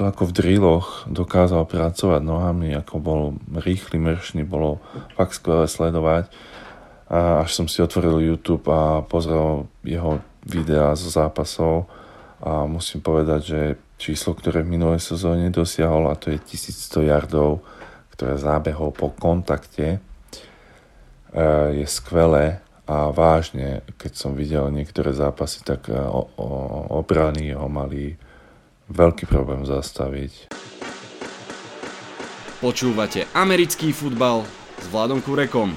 to ako v drilloch dokázal pracovať nohami, ako bol rýchly, mršný, bolo fakt skvelé sledovať. A až som si otvoril YouTube a pozrel jeho videá zo zápasov a musím povedať, že číslo, ktoré v minulej sezóne dosiahol, a to je 1100 yardov, ktoré zábehol po kontakte, e, je skvelé a vážne, keď som videl niektoré zápasy, tak e, obrany ho mali veľký problém zastaviť. Počúvate americký futbal s Vladom Kurekom.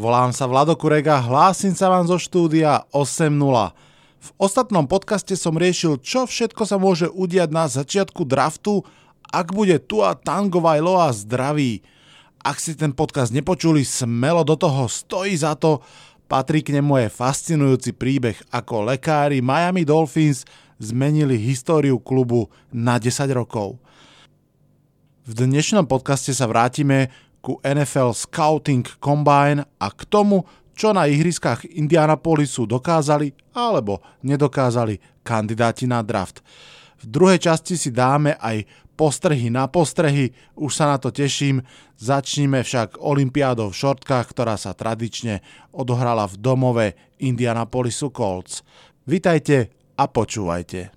Volám sa Vlado Kurek a hlásim sa vám zo štúdia 8.0. V ostatnom podcaste som riešil, čo všetko sa môže udiať na začiatku draftu, ak bude tu a Tango Vailoa zdravý. Ak si ten podcast nepočuli, smelo do toho, stojí za to Patrí k nemu je fascinujúci príbeh, ako lekári Miami Dolphins zmenili históriu klubu na 10 rokov. V dnešnom podcaste sa vrátime ku NFL Scouting Combine a k tomu, čo na ihriskách Indianapolisu dokázali alebo nedokázali kandidáti na draft. V druhej časti si dáme aj postrehy na postrehy, už sa na to teším. Začníme však Olympiádou v šortkách, ktorá sa tradične odohrala v domove Indianapolisu Colts. Vitajte a počúvajte.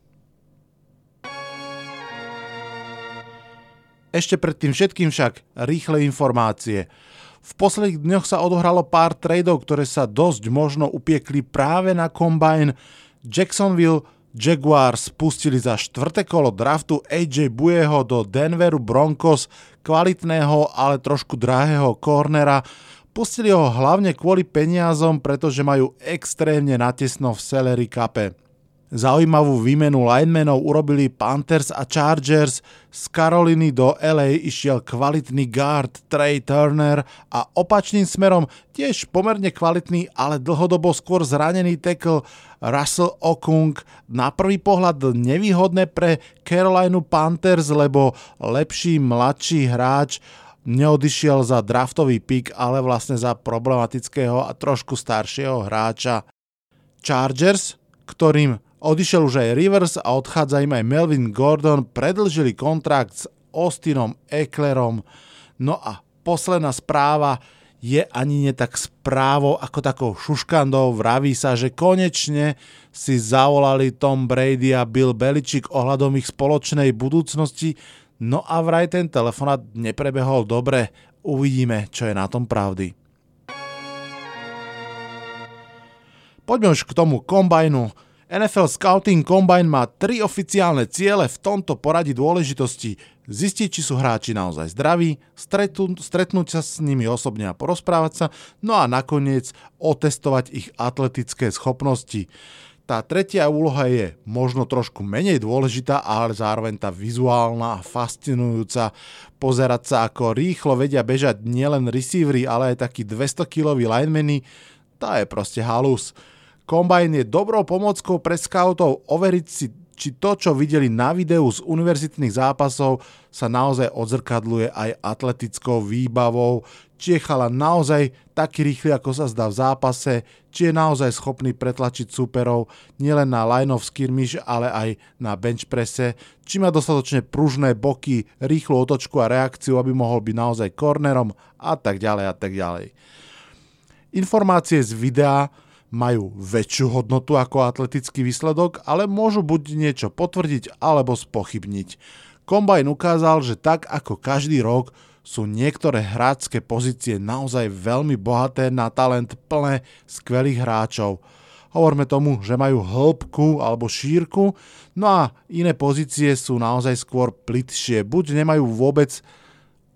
Ešte pred tým všetkým však rýchle informácie. V posledných dňoch sa odohralo pár tradeov, ktoré sa dosť možno upiekli práve na Combine. Jacksonville Jaguars spustili za štvrté kolo draftu AJ Bujeho do Denveru Broncos, kvalitného, ale trošku drahého cornera. Pustili ho hlavne kvôli peniazom, pretože majú extrémne natesno v salary cape. Zaujímavú výmenu linemenov urobili Panthers a Chargers, z Karoliny do LA išiel kvalitný guard Trey Turner a opačným smerom tiež pomerne kvalitný, ale dlhodobo skôr zranený tackle Russell Okung. Na prvý pohľad nevýhodné pre Carolina Panthers, lebo lepší mladší hráč neodišiel za draftový pick, ale vlastne za problematického a trošku staršieho hráča. Chargers, ktorým Odišiel už aj Rivers a odchádza im aj Melvin Gordon, predlžili kontrakt s Austinom Ecklerom. No a posledná správa je ani nie tak správou ako takou šuškandou. Vraví sa, že konečne si zavolali Tom Brady a Bill Belichick ohľadom ich spoločnej budúcnosti. No a vraj ten telefonát neprebehol dobre. Uvidíme, čo je na tom pravdy. Poďme už k tomu kombajnu. NFL Scouting Combine má tri oficiálne ciele v tomto poradí dôležitosti. Zistiť, či sú hráči naozaj zdraví, stretnúť, stretnúť sa s nimi osobne a porozprávať sa, no a nakoniec otestovať ich atletické schopnosti. Tá tretia úloha je možno trošku menej dôležitá, ale zároveň tá vizuálna a fascinujúca. Pozerať sa, ako rýchlo vedia bežať nielen receivery, ale aj takí 200-kiloví linemeny, tá je proste halus. Combine je dobrou pomockou pre scoutov overiť si, či to, čo videli na videu z univerzitných zápasov, sa naozaj odzrkadluje aj atletickou výbavou, či je chala naozaj taký rýchly, ako sa zdá v zápase, či je naozaj schopný pretlačiť superov nielen na line of skirmish, ale aj na bench presse, či má dostatočne pružné boky, rýchlu otočku a reakciu, aby mohol byť naozaj cornerom a tak ďalej a tak ďalej. Informácie z videa majú väčšiu hodnotu ako atletický výsledok, ale môžu buď niečo potvrdiť alebo spochybniť. Kombajn ukázal, že tak ako každý rok sú niektoré hráčské pozície naozaj veľmi bohaté na talent plné skvelých hráčov. Hovorme tomu, že majú hĺbku alebo šírku, no a iné pozície sú naozaj skôr plitšie. Buď nemajú vôbec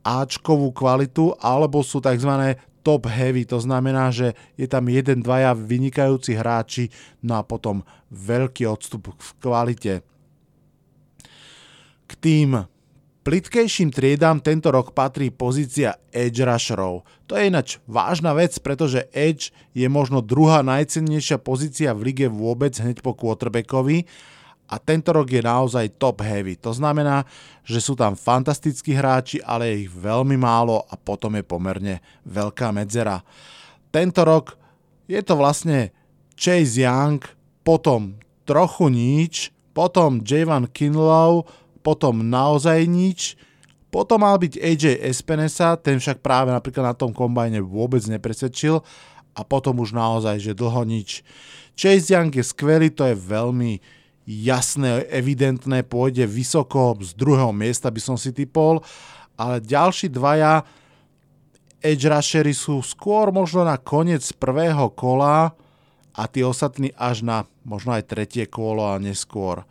Ačkovú kvalitu, alebo sú tzv top heavy, to znamená, že je tam jeden, dvaja vynikajúci hráči, no a potom veľký odstup v kvalite. K tým plitkejším triedám tento rok patrí pozícia edge rusherov. To je ináč vážna vec, pretože edge je možno druhá najcennejšia pozícia v lige vôbec hneď po quarterbackovi a tento rok je naozaj top heavy. To znamená, že sú tam fantastickí hráči, ale je ich veľmi málo a potom je pomerne veľká medzera. Tento rok je to vlastne Chase Young, potom trochu nič, potom Javan Kinlow, potom naozaj nič, potom mal byť AJ Espenesa, ten však práve napríklad na tom kombajne vôbec nepresvedčil a potom už naozaj, že dlho nič. Chase Young je skvelý, to je veľmi jasné, evidentné, pôjde vysoko z druhého miesta by som si typol, ale ďalší dvaja edge rushery sú skôr možno na koniec prvého kola a tí ostatní až na možno aj tretie kolo a neskôr.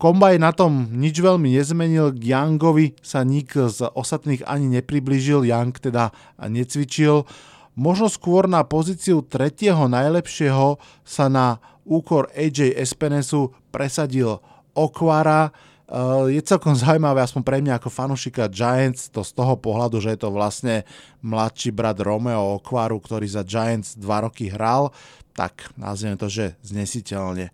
Kombaj na tom nič veľmi nezmenil, k Youngovi sa nik z ostatných ani nepriblížil, Young teda necvičil. Možno skôr na pozíciu tretieho najlepšieho sa na úkor AJ Espenesu presadil Okvara. Eh, je celkom zaujímavé, aspoň pre mňa ako fanušika Giants, to z toho pohľadu, že je to vlastne mladší brat Romeo Okvaru, ktorý za Giants dva roky hral, tak nazviem to, že znesiteľne.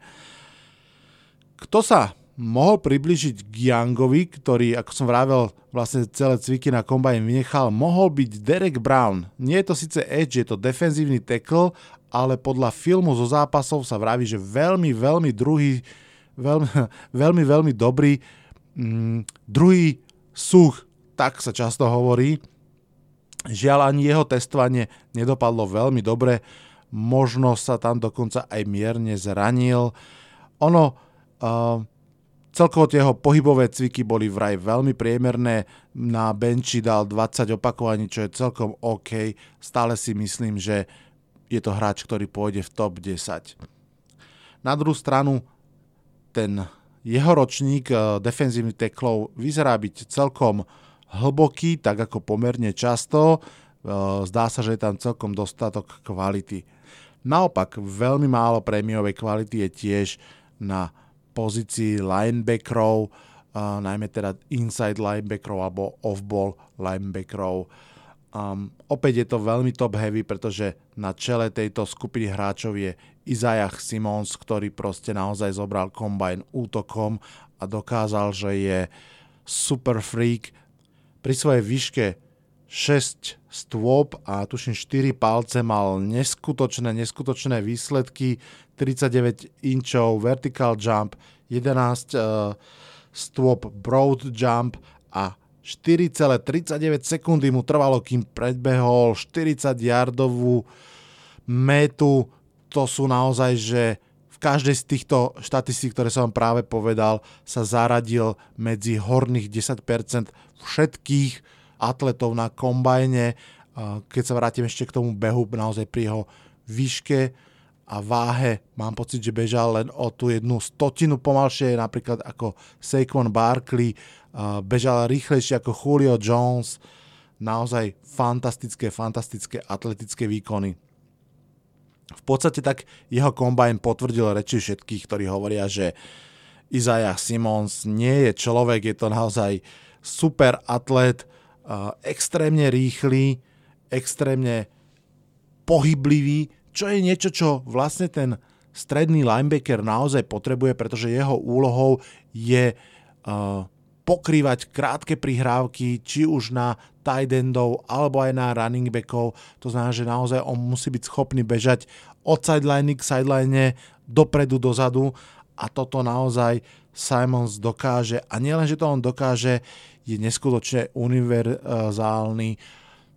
Kto sa mohol približiť k Youngovi, ktorý, ako som vravel, vlastne celé cviky na kombajn vynechal, mohol byť Derek Brown. Nie je to síce edge, je to defenzívny tackle, ale podľa filmu zo zápasov sa vraví, že veľmi, veľmi druhý, veľmi, veľmi, veľmi dobrý mm, druhý such, tak sa často hovorí. Žiaľ, ani jeho testovanie nedopadlo veľmi dobre, možno sa tam dokonca aj mierne zranil. Ono, uh, Celkovo jeho pohybové cviky boli vraj veľmi priemerné, na benchi dal 20 opakovaní, čo je celkom OK. Stále si myslím, že je to hráč, ktorý pôjde v top 10. Na druhú stranu, ten jeho ročník eh, defenzívny teklov vyzerá byť celkom hlboký, tak ako pomerne často. Eh, zdá sa, že je tam celkom dostatok kvality. Naopak, veľmi málo prémiovej kvality je tiež na pozícii linebackerov, uh, najmä teda inside linebackerov alebo off-ball linebackerov. Um, opäť je to veľmi top heavy, pretože na čele tejto skupiny hráčov je Isaiah Simons, ktorý proste naozaj zobral kombajn útokom a dokázal, že je super freak. Pri svojej výške 6 stôp a tuším 4 palce mal neskutočné, neskutočné výsledky. 39 inčov vertical jump, 11 uh, stôp broad jump a 4,39 sekundy mu trvalo, kým predbehol 40 yardovú metu. To sú naozaj, že v každej z týchto štatistík, ktoré som vám práve povedal, sa zaradil medzi horných 10% všetkých atletov na kombajne. Keď sa vrátim ešte k tomu behu, naozaj pri jeho výške a váhe mám pocit, že bežal len o tú jednu stotinu pomalšie, napríklad ako Saquon Barkley, bežal rýchlejšie ako Julio Jones, naozaj fantastické, fantastické atletické výkony. V podstate tak jeho kombajn potvrdil reči všetkých, ktorí hovoria, že Isaiah Simons nie je človek, je to naozaj super atlet, extrémne rýchly, extrémne pohyblivý, čo je niečo, čo vlastne ten stredný linebacker naozaj potrebuje, pretože jeho úlohou je uh, pokrývať krátke prihrávky, či už na tight endov, alebo aj na running backov. To znamená, že naozaj on musí byť schopný bežať od sideline k sideline, dopredu, dozadu a toto naozaj Simons dokáže. A nielen, že to on dokáže, je neskutočne univerzálny.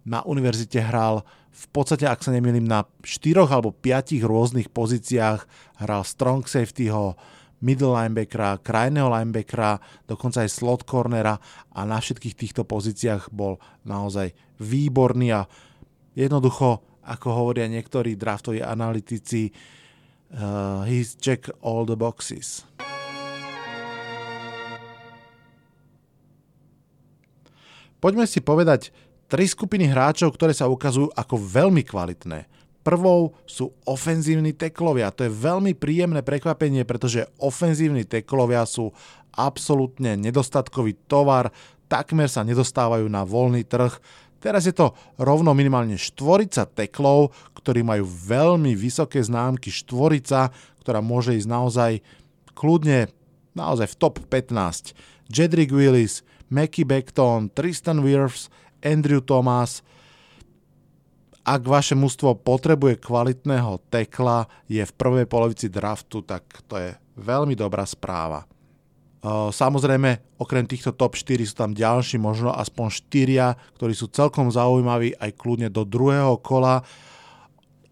Na univerzite hral v podstate, ak sa nemýlim, na štyroch alebo piatich rôznych pozíciách hral strong safetyho, middle linebackera, krajného linebackera, dokonca aj slot cornera a na všetkých týchto pozíciách bol naozaj výborný a jednoducho, ako hovoria niektorí draftoví analytici, uh, he's check all the boxes. Poďme si povedať tri skupiny hráčov, ktoré sa ukazujú ako veľmi kvalitné. Prvou sú ofenzívni teklovia. To je veľmi príjemné prekvapenie, pretože ofenzívni teklovia sú absolútne nedostatkový tovar, takmer sa nedostávajú na voľný trh. Teraz je to rovno minimálne štvorica teklov, ktorí majú veľmi vysoké známky štvorica, ktorá môže ísť naozaj kľudne naozaj v top 15. Jedrick Willis, Mackie Beckton, Tristan Wirfs, Andrew Thomas ak vaše mužstvo potrebuje kvalitného tekla, je v prvej polovici draftu, tak to je veľmi dobrá správa. Samozrejme, okrem týchto top 4 sú tam ďalší, možno aspoň 4, ktorí sú celkom zaujímaví aj kľudne do druhého kola.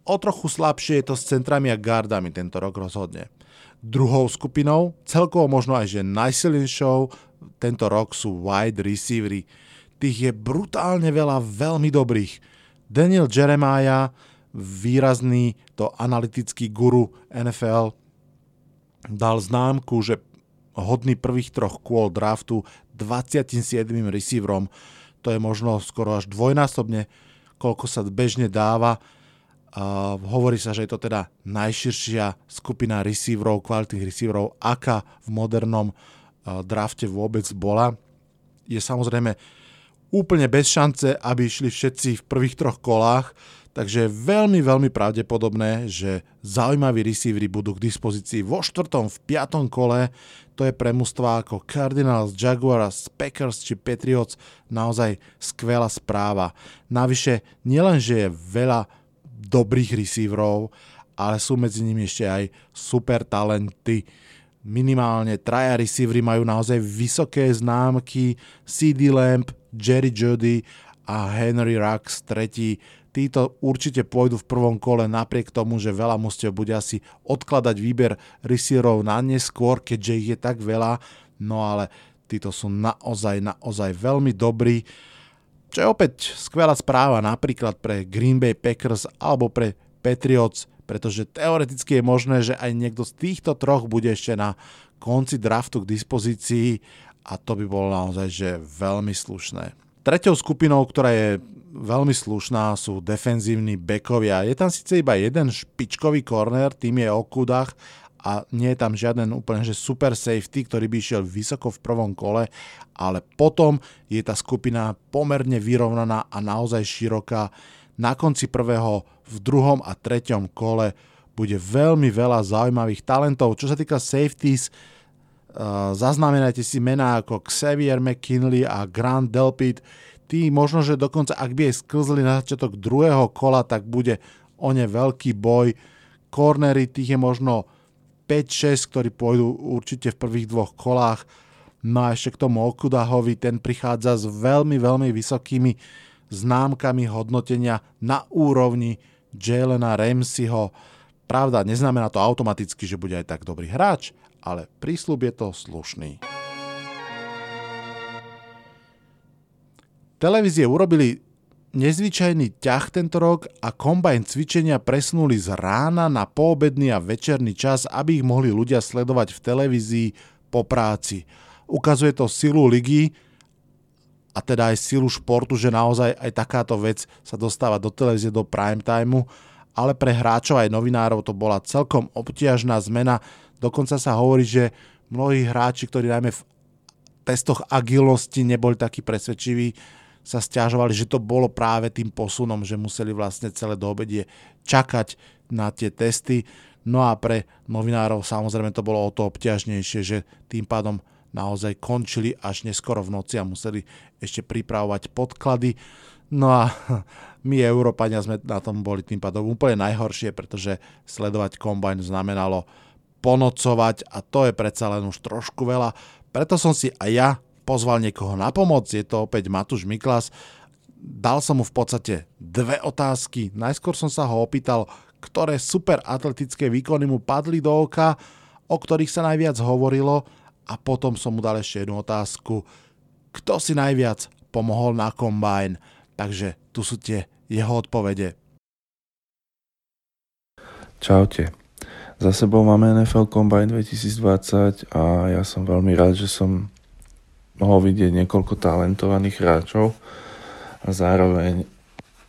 O trochu slabšie je to s centrami a gardami tento rok rozhodne. Druhou skupinou, celkovo možno aj že najsilnejšou tento rok sú wide receivery. Tých je brutálne veľa veľmi dobrých. Daniel Jeremiah, výrazný to analytický guru NFL, dal známku, že hodný prvých troch kôl draftu 27. receiverom. To je možno skoro až dvojnásobne, koľko sa bežne dáva. Uh, hovorí sa, že je to teda najširšia skupina receiverov, kvalitných receiverov, aká v modernom uh, drafte vôbec bola. Je samozrejme úplne bez šance, aby išli všetci v prvých troch kolách, Takže je veľmi, veľmi pravdepodobné, že zaujímaví receivery budú k dispozícii vo štvrtom, v piatom kole. To je pre mužstva ako Cardinals, Jaguars, Packers či Patriots naozaj skvelá správa. Navyše, nielen, že je veľa dobrých receiverov, ale sú medzi nimi ešte aj super talenty. Minimálne traja receivery majú naozaj vysoké známky. CD Lamp, Jerry Judy a Henry Rux, tretí. Títo určite pôjdu v prvom kole napriek tomu, že veľa mustiev bude asi odkladať výber receiverov na neskôr, keďže ich je tak veľa, no ale títo sú naozaj, naozaj veľmi dobrí. Čo je opäť skvelá správa napríklad pre Green Bay Packers alebo pre Patriots, pretože teoreticky je možné, že aj niekto z týchto troch bude ešte na konci draftu k dispozícii a to by bolo naozaj že veľmi slušné. Treťou skupinou, ktorá je veľmi slušná, sú defenzívni bekovia. Je tam síce iba jeden špičkový korner, tým je Okudach a nie je tam žiaden úplne že super safety, ktorý by išiel vysoko v prvom kole, ale potom je tá skupina pomerne vyrovnaná a naozaj široká. Na konci prvého, v druhom a treťom kole bude veľmi veľa zaujímavých talentov. Čo sa týka safeties, zaznamenajte si mená ako Xavier McKinley a Grant Delpit tí možno, že dokonca ak by aj sklzli na začiatok druhého kola, tak bude o ne veľký boj. Cornery tých je možno 5-6, ktorí pôjdu určite v prvých dvoch kolách. No a ešte k tomu Okudahovi, ten prichádza s veľmi, veľmi vysokými známkami hodnotenia na úrovni Jalena Ramseyho. Pravda, neznamená to automaticky, že bude aj tak dobrý hráč, ale prísľub je to slušný. Televízie urobili nezvyčajný ťah tento rok a kombajn cvičenia presunuli z rána na poobedný a večerný čas, aby ich mohli ľudia sledovať v televízii po práci. Ukazuje to silu ligy a teda aj silu športu, že naozaj aj takáto vec sa dostáva do televízie, do prime timeu, ale pre hráčov aj novinárov to bola celkom obťažná zmena. Dokonca sa hovorí, že mnohí hráči, ktorí najmä v testoch agilnosti neboli takí presvedčiví, sa stiažovali, že to bolo práve tým posunom, že museli vlastne celé doobedie čakať na tie testy. No a pre novinárov samozrejme to bolo o to obťažnejšie, že tým pádom naozaj končili až neskoro v noci a museli ešte pripravovať podklady. No a my, Európania, sme na tom boli tým pádom úplne najhoršie, pretože sledovať kombajn znamenalo ponocovať a to je predsa len už trošku veľa. Preto som si aj ja pozval niekoho na pomoc, je to opäť Matúš Miklas. Dal som mu v podstate dve otázky. Najskôr som sa ho opýtal, ktoré super atletické výkony mu padli do oka, o ktorých sa najviac hovorilo a potom som mu dal ešte jednu otázku, kto si najviac pomohol na kombajn. Takže tu sú tie jeho odpovede. Čaute. Za sebou máme NFL Combine 2020 a ja som veľmi rád, že som mohol vidieť niekoľko talentovaných hráčov a zároveň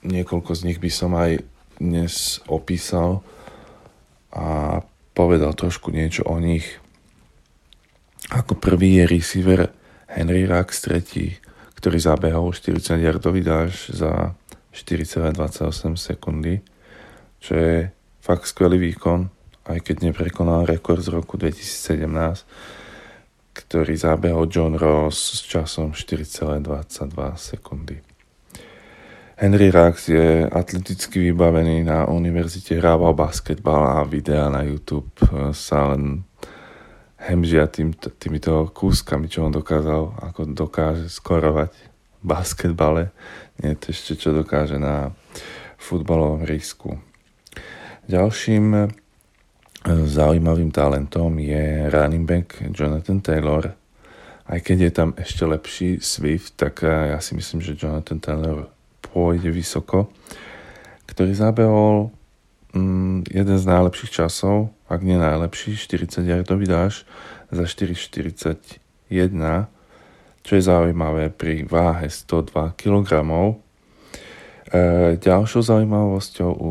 niekoľko z nich by som aj dnes opísal a povedal trošku niečo o nich. Ako prvý je receiver Henry Rax III, ktorý zabehol 40 yardový dáž za 4,28 sekundy, čo je fakt skvelý výkon, aj keď neprekonal rekord z roku 2017 ktorý zabehol John Ross s časom 4,22 sekundy. Henry Rax je atleticky vybavený na univerzite, hrával basketbal a videa na YouTube sa len hemžia tým, týmito kúskami, čo on dokázal, ako dokáže skorovať v basketbale. Nie to ešte, čo dokáže na futbalovom risku. Ďalším zaujímavým talentom je running back Jonathan Taylor. Aj keď je tam ešte lepší Swift, tak e, ja si myslím, že Jonathan Taylor pôjde vysoko, ktorý zabehol mm, jeden z najlepších časov, ak nie najlepší, 40 yardový dáš za 4,41, čo je zaujímavé pri váhe 102 kg. E, ďalšou zaujímavosťou u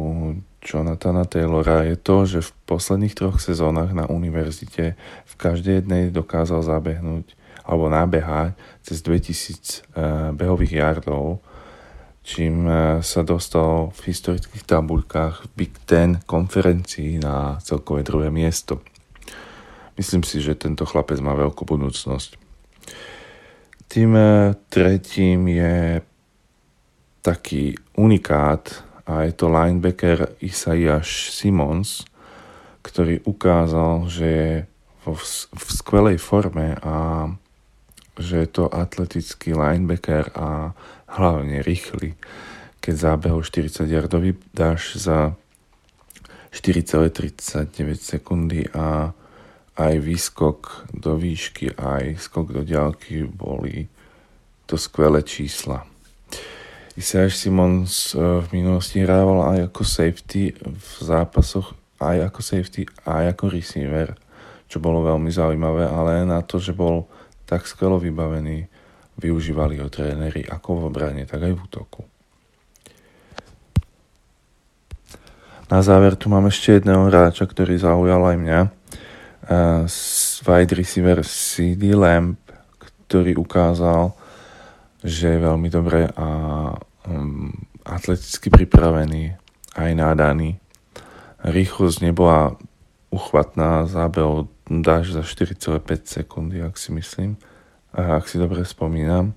Jonathana Taylora je to, že v posledných troch sezónach na univerzite v každej jednej dokázal zabehnúť alebo nabehať cez 2000 e, behových yardov, čím e, sa dostal v historických tabuľkách Big Ten konferencií na celkové druhé miesto. Myslím si, že tento chlapec má veľkú budúcnosť. Tým e, tretím je taký unikát a je to linebacker Isaiah Simons, ktorý ukázal, že je vo, v skvelej forme a že je to atletický linebacker a hlavne rýchly. Keď zábehol 40 yardový dáš za 4,39 sekundy a aj výskok do výšky, aj skok do ďalky boli to skvelé čísla. Isaiah Simons eh, v minulosti hrával aj ako safety v zápasoch, aj ako safety, aj ako receiver, čo bolo veľmi zaujímavé, ale na to, že bol tak skvelo vybavený, využívali ho tréneri ako v obrane, tak aj v útoku. Na záver tu mám ešte jedného hráča, ktorý zaujal aj mňa. Uh, wide receiver CD Lamp, ktorý ukázal, že je veľmi dobre a um, atleticky pripravený, aj nádaný. Rýchlosť nebola uchvatná, zábel dáš za 4,5 sekundy, ak si myslím ak si dobre spomínam.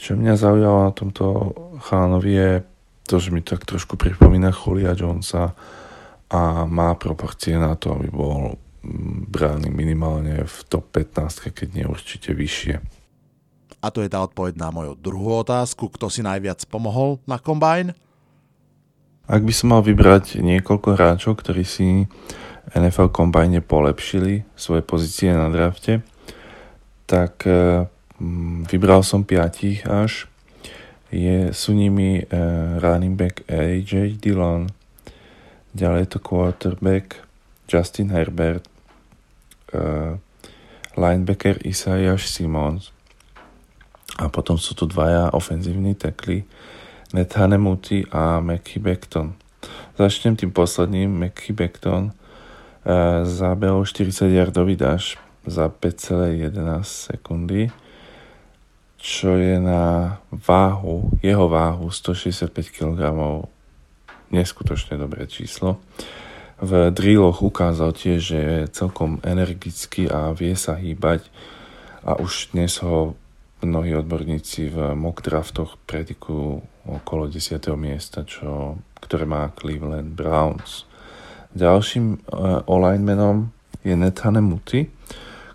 Čo mňa zaujalo na tomto chánovi je to, že mi tak trošku pripomína Julia Jonesa a má proporcie na to, aby bol mm, brány minimálne v top 15, keď nie určite vyššie. A to je tá odpoveď na moju druhú otázku. Kto si najviac pomohol na kombajn? Ak by som mal vybrať niekoľko hráčov, ktorí si NFL kombajne polepšili svoje pozície na drafte, tak e, vybral som piatich až. Je, sú nimi uh, running back AJ Dillon, ďalej to quarterback Justin Herbert, uh, linebacker Isaiah Simons a potom sú tu dvaja ofenzívni tekly Ned Hanemuti a Mackie Beckton. Začnem tým posledným, Mackie Beckton uh, zabehol 40 yardový dash za 5,11 sekundy, čo je na váhu, jeho váhu 165 kg neskutočne dobré číslo. V drilloch ukázal tiež, že je celkom energický a vie sa hýbať a už dnes ho mnohí odborníci v mock draftoch predikujú okolo 10. miesta, čo, ktoré má Cleveland Browns. Ďalším uh, alignmenom je Netane Muti,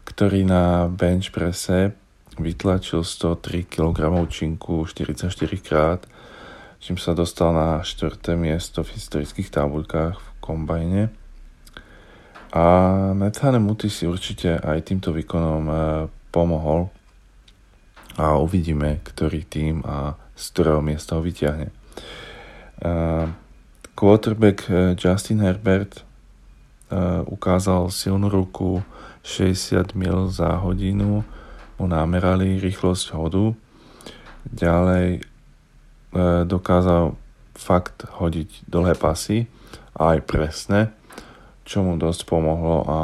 ktorý na bench prese vytlačil 103 kg činku 44 krát, čím sa dostal na 4. miesto v historických tabuľkách v kombajne. A Nethane Muty si určite aj týmto výkonom e, pomohol a uvidíme, ktorý tým a z ktorého miesta ho vyťahne. Uh, quarterback e, Justin Herbert uh, ukázal silnú ruku, 60 mil za hodinu mu namerali rýchlosť hodu. Ďalej e, dokázal fakt hodiť dlhé pasy aj presne, čo mu dosť pomohlo a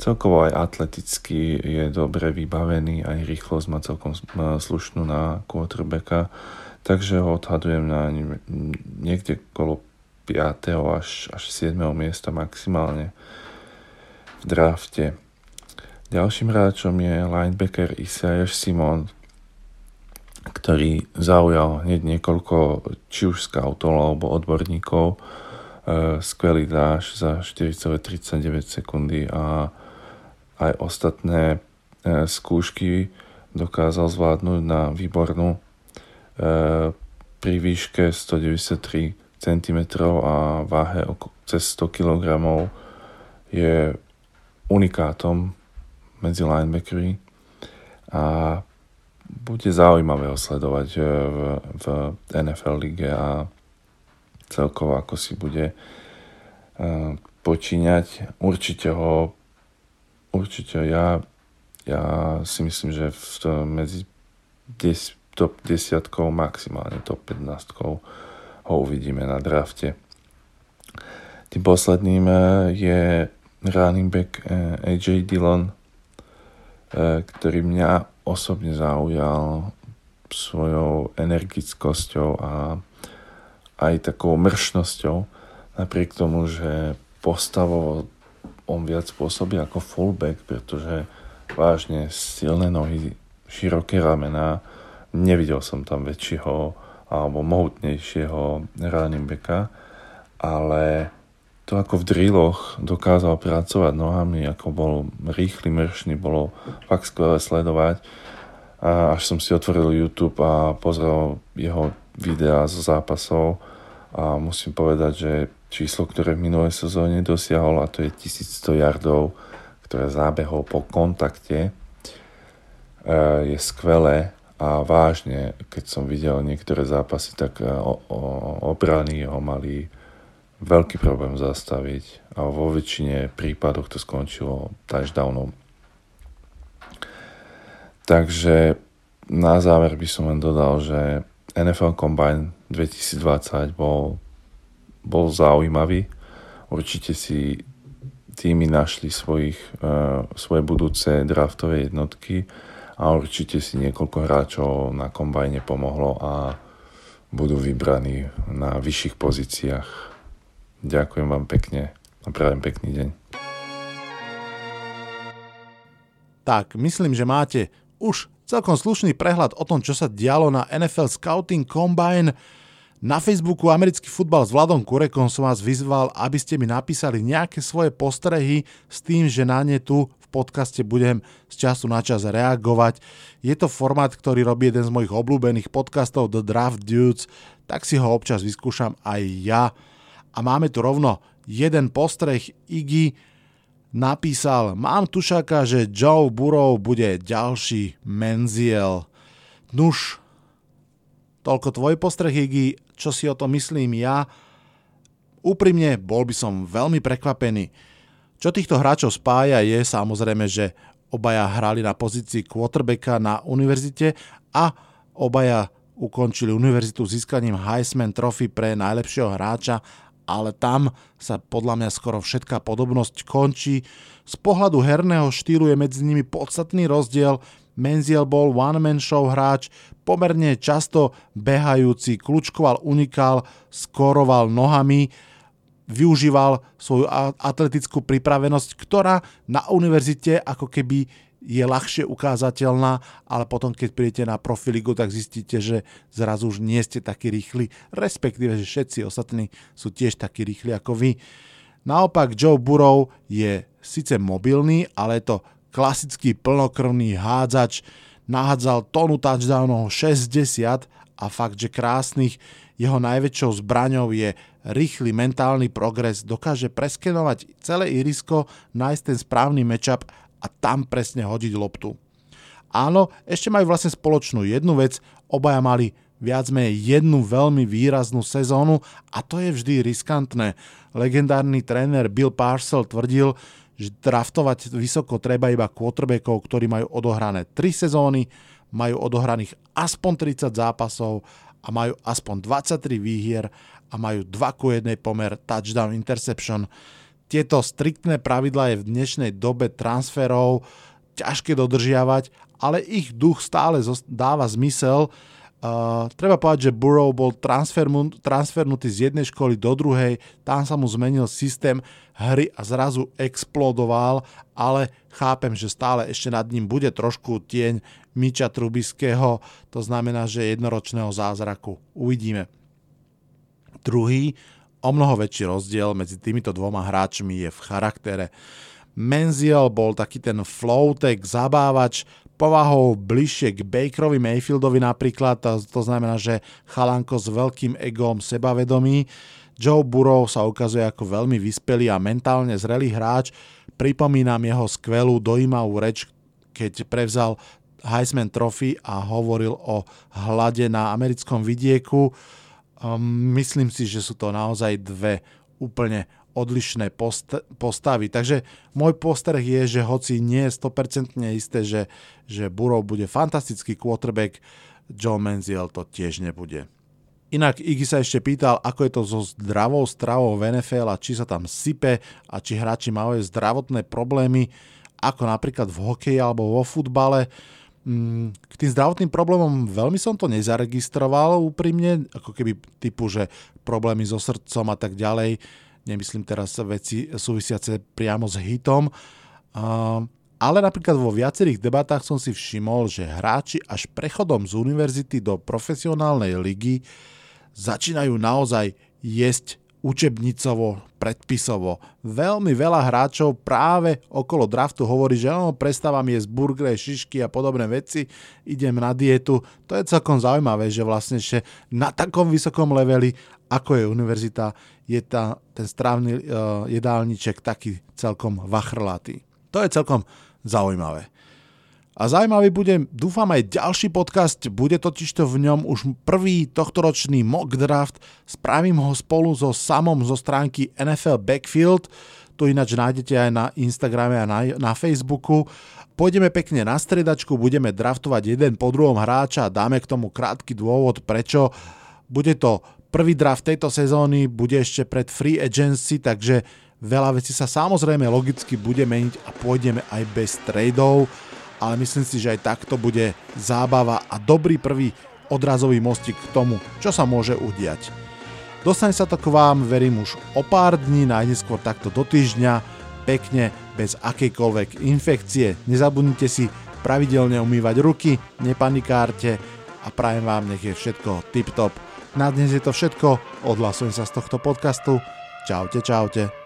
celkovo aj atleticky je dobre vybavený, aj rýchlosť má celkom slušnú na quarterbacka, takže ho odhadujem na niekde kolo 5. až, až 7. miesta maximálne v drafte. Ďalším hráčom je linebacker Isaiah Simon, ktorý zaujal hneď niekoľko či už scoutov alebo odborníkov. E, skvelý dáž za 4,39 sekundy a aj ostatné e, skúšky dokázal zvládnuť na výbornú e, pri výške 193 cm a váhe cez 100 kg je unikátom medzi linebackery a bude zaujímavé ho sledovať eh, v, v NFL lige a celkovo ako si bude počíňať. Určite ho určite ja, ja si myslím, že v, medzi 10, top 10 maximálne top 15 ho uvidíme na drafte. Tým posledným eh, je running back AJ Dillon, ktorý mňa osobne zaujal svojou energickosťou a aj takou mršnosťou, napriek tomu, že postavovo on viac pôsobí ako fullback, pretože vážne silné nohy, široké ramená, nevidel som tam väčšieho alebo mohutnejšieho running backa, ale to ako v drilloch dokázal pracovať nohami, ako bol rýchly, mršný, bolo fakt skvelé sledovať. A až som si otvoril YouTube a pozrel jeho videá zo zápasov a musím povedať, že číslo, ktoré v minulej sezóne dosiahol, a to je 1100 yardov, ktoré zábehol po kontakte, e, je skvelé a vážne, keď som videl niektoré zápasy, tak e, obrany ho mali veľký problém zastaviť a vo väčšine prípadoch to skončilo touchdownom. Takže na záver by som len dodal, že NFL Combine 2020 bol, bol zaujímavý. Určite si týmy našli svojich, uh, svoje budúce draftové jednotky a určite si niekoľko hráčov na kombajne pomohlo a budú vybraní na vyšších pozíciách Ďakujem vám pekne a prajem pekný deň. Tak, myslím, že máte už celkom slušný prehľad o tom, čo sa dialo na NFL Scouting Combine. Na Facebooku Americký futbal s Vladom Kurekom som vás vyzval, aby ste mi napísali nejaké svoje postrehy s tým, že na ne tu v podcaste budem z času na čas reagovať. Je to formát, ktorý robí jeden z mojich obľúbených podcastov The Draft Dudes, tak si ho občas vyskúšam aj ja a máme tu rovno jeden postreh. Iggy napísal, mám tušaka, že Joe Burrow bude ďalší Menziel. Nuž, toľko tvoj postreh, Iggy, čo si o to myslím ja. Úprimne, bol by som veľmi prekvapený. Čo týchto hráčov spája je samozrejme, že obaja hrali na pozícii quarterbacka na univerzite a obaja ukončili univerzitu získaním Heisman Trophy pre najlepšieho hráča ale tam sa podľa mňa skoro všetká podobnosť končí. Z pohľadu herného štýlu je medzi nimi podstatný rozdiel. Menziel bol one-man show hráč, pomerne často behajúci, kľúčkoval, unikal, skoroval nohami, využíval svoju atletickú pripravenosť, ktorá na univerzite ako keby je ľahšie ukázateľná, ale potom, keď príjete na profiligu, tak zistíte, že zrazu už nie ste takí rýchli, respektíve, že všetci ostatní sú tiež takí rýchli ako vy. Naopak Joe Burrow je síce mobilný, ale je to klasický plnokrvný hádzač, nahádzal tonu touchdownov 60 a fakt, že krásnych. Jeho najväčšou zbraňou je rýchly mentálny progres, dokáže preskenovať celé irisko, nájsť ten správny matchup a tam presne hodiť loptu. Áno, ešte majú vlastne spoločnú jednu vec, obaja mali viac menej jednu veľmi výraznú sezónu a to je vždy riskantné. Legendárny tréner Bill Parcell tvrdil, že draftovať vysoko treba iba quarterbackov, ktorí majú odohrané 3 sezóny, majú odohraných aspoň 30 zápasov a majú aspoň 23 výhier a majú 2 ku 1 pomer touchdown interception. Tieto striktné pravidlá je v dnešnej dobe transferov ťažké dodržiavať, ale ich duch stále dáva zmysel Uh, treba povedať, že Burrow bol transfernutý z jednej školy do druhej, tam sa mu zmenil systém hry a zrazu explodoval, ale chápem, že stále ešte nad ním bude trošku tieň Miča Trubiského, to znamená, že jednoročného zázraku. Uvidíme. Druhý, o mnoho väčší rozdiel medzi týmito dvoma hráčmi je v charaktere. Menziel bol taký ten flowtek, zabávač, povahou bližšie k Bakerovi Mayfieldovi napríklad, to, znamená, že chalanko s veľkým egom sebavedomí. Joe Burrow sa ukazuje ako veľmi vyspelý a mentálne zrelý hráč. Pripomínam jeho skvelú, dojímavú reč, keď prevzal Heisman Trophy a hovoril o hlade na americkom vidieku. Um, myslím si, že sú to naozaj dve úplne odlišné post- postavy. Takže môj postreh je, že hoci nie je 100% isté, že, že Burrow bude fantastický quarterback, Joe Manziel to tiež nebude. Inak Iggy sa ešte pýtal, ako je to so zdravou stravou v NFL a či sa tam sype a či hráči majú zdravotné problémy, ako napríklad v hokeji alebo vo futbale. Mm, k tým zdravotným problémom veľmi som to nezaregistroval úprimne, ako keby typu, že problémy so srdcom a tak ďalej nemyslím teraz veci súvisiace priamo s hitom, ale napríklad vo viacerých debatách som si všimol, že hráči až prechodom z univerzity do profesionálnej ligy začínajú naozaj jesť učebnicovo, predpisovo. Veľmi veľa hráčov práve okolo draftu hovorí, že no, prestávam jesť burgery, šišky a podobné veci, idem na dietu. To je celkom zaujímavé, že vlastne že na takom vysokom leveli, ako je univerzita, je tá, ten strávny uh, jedálniček taký celkom vachrlatý. To je celkom zaujímavé. A zaujímavý bude, dúfam, aj ďalší podcast, bude totižto v ňom už prvý tohtoročný mock draft. Spravím ho spolu so samom zo stránky NFL Backfield, tu ináč nájdete aj na Instagrame a na, na Facebooku. Pôjdeme pekne na stredačku, budeme draftovať jeden po druhom hráča a dáme k tomu krátky dôvod, prečo. Bude to prvý draft tejto sezóny, bude ešte pred free agency, takže veľa vecí sa samozrejme logicky bude meniť a pôjdeme aj bez tradeov ale myslím si, že aj takto bude zábava a dobrý prvý odrazový mostík k tomu, čo sa môže udiať. Dostane sa to k vám, verím, už o pár dní, najneskôr takto do týždňa, pekne, bez akejkoľvek infekcie. Nezabudnite si pravidelne umývať ruky, nepanikárte a prajem vám, nech je všetko tip-top. Na dnes je to všetko, odhlasujem sa z tohto podcastu. Čaute, čaute.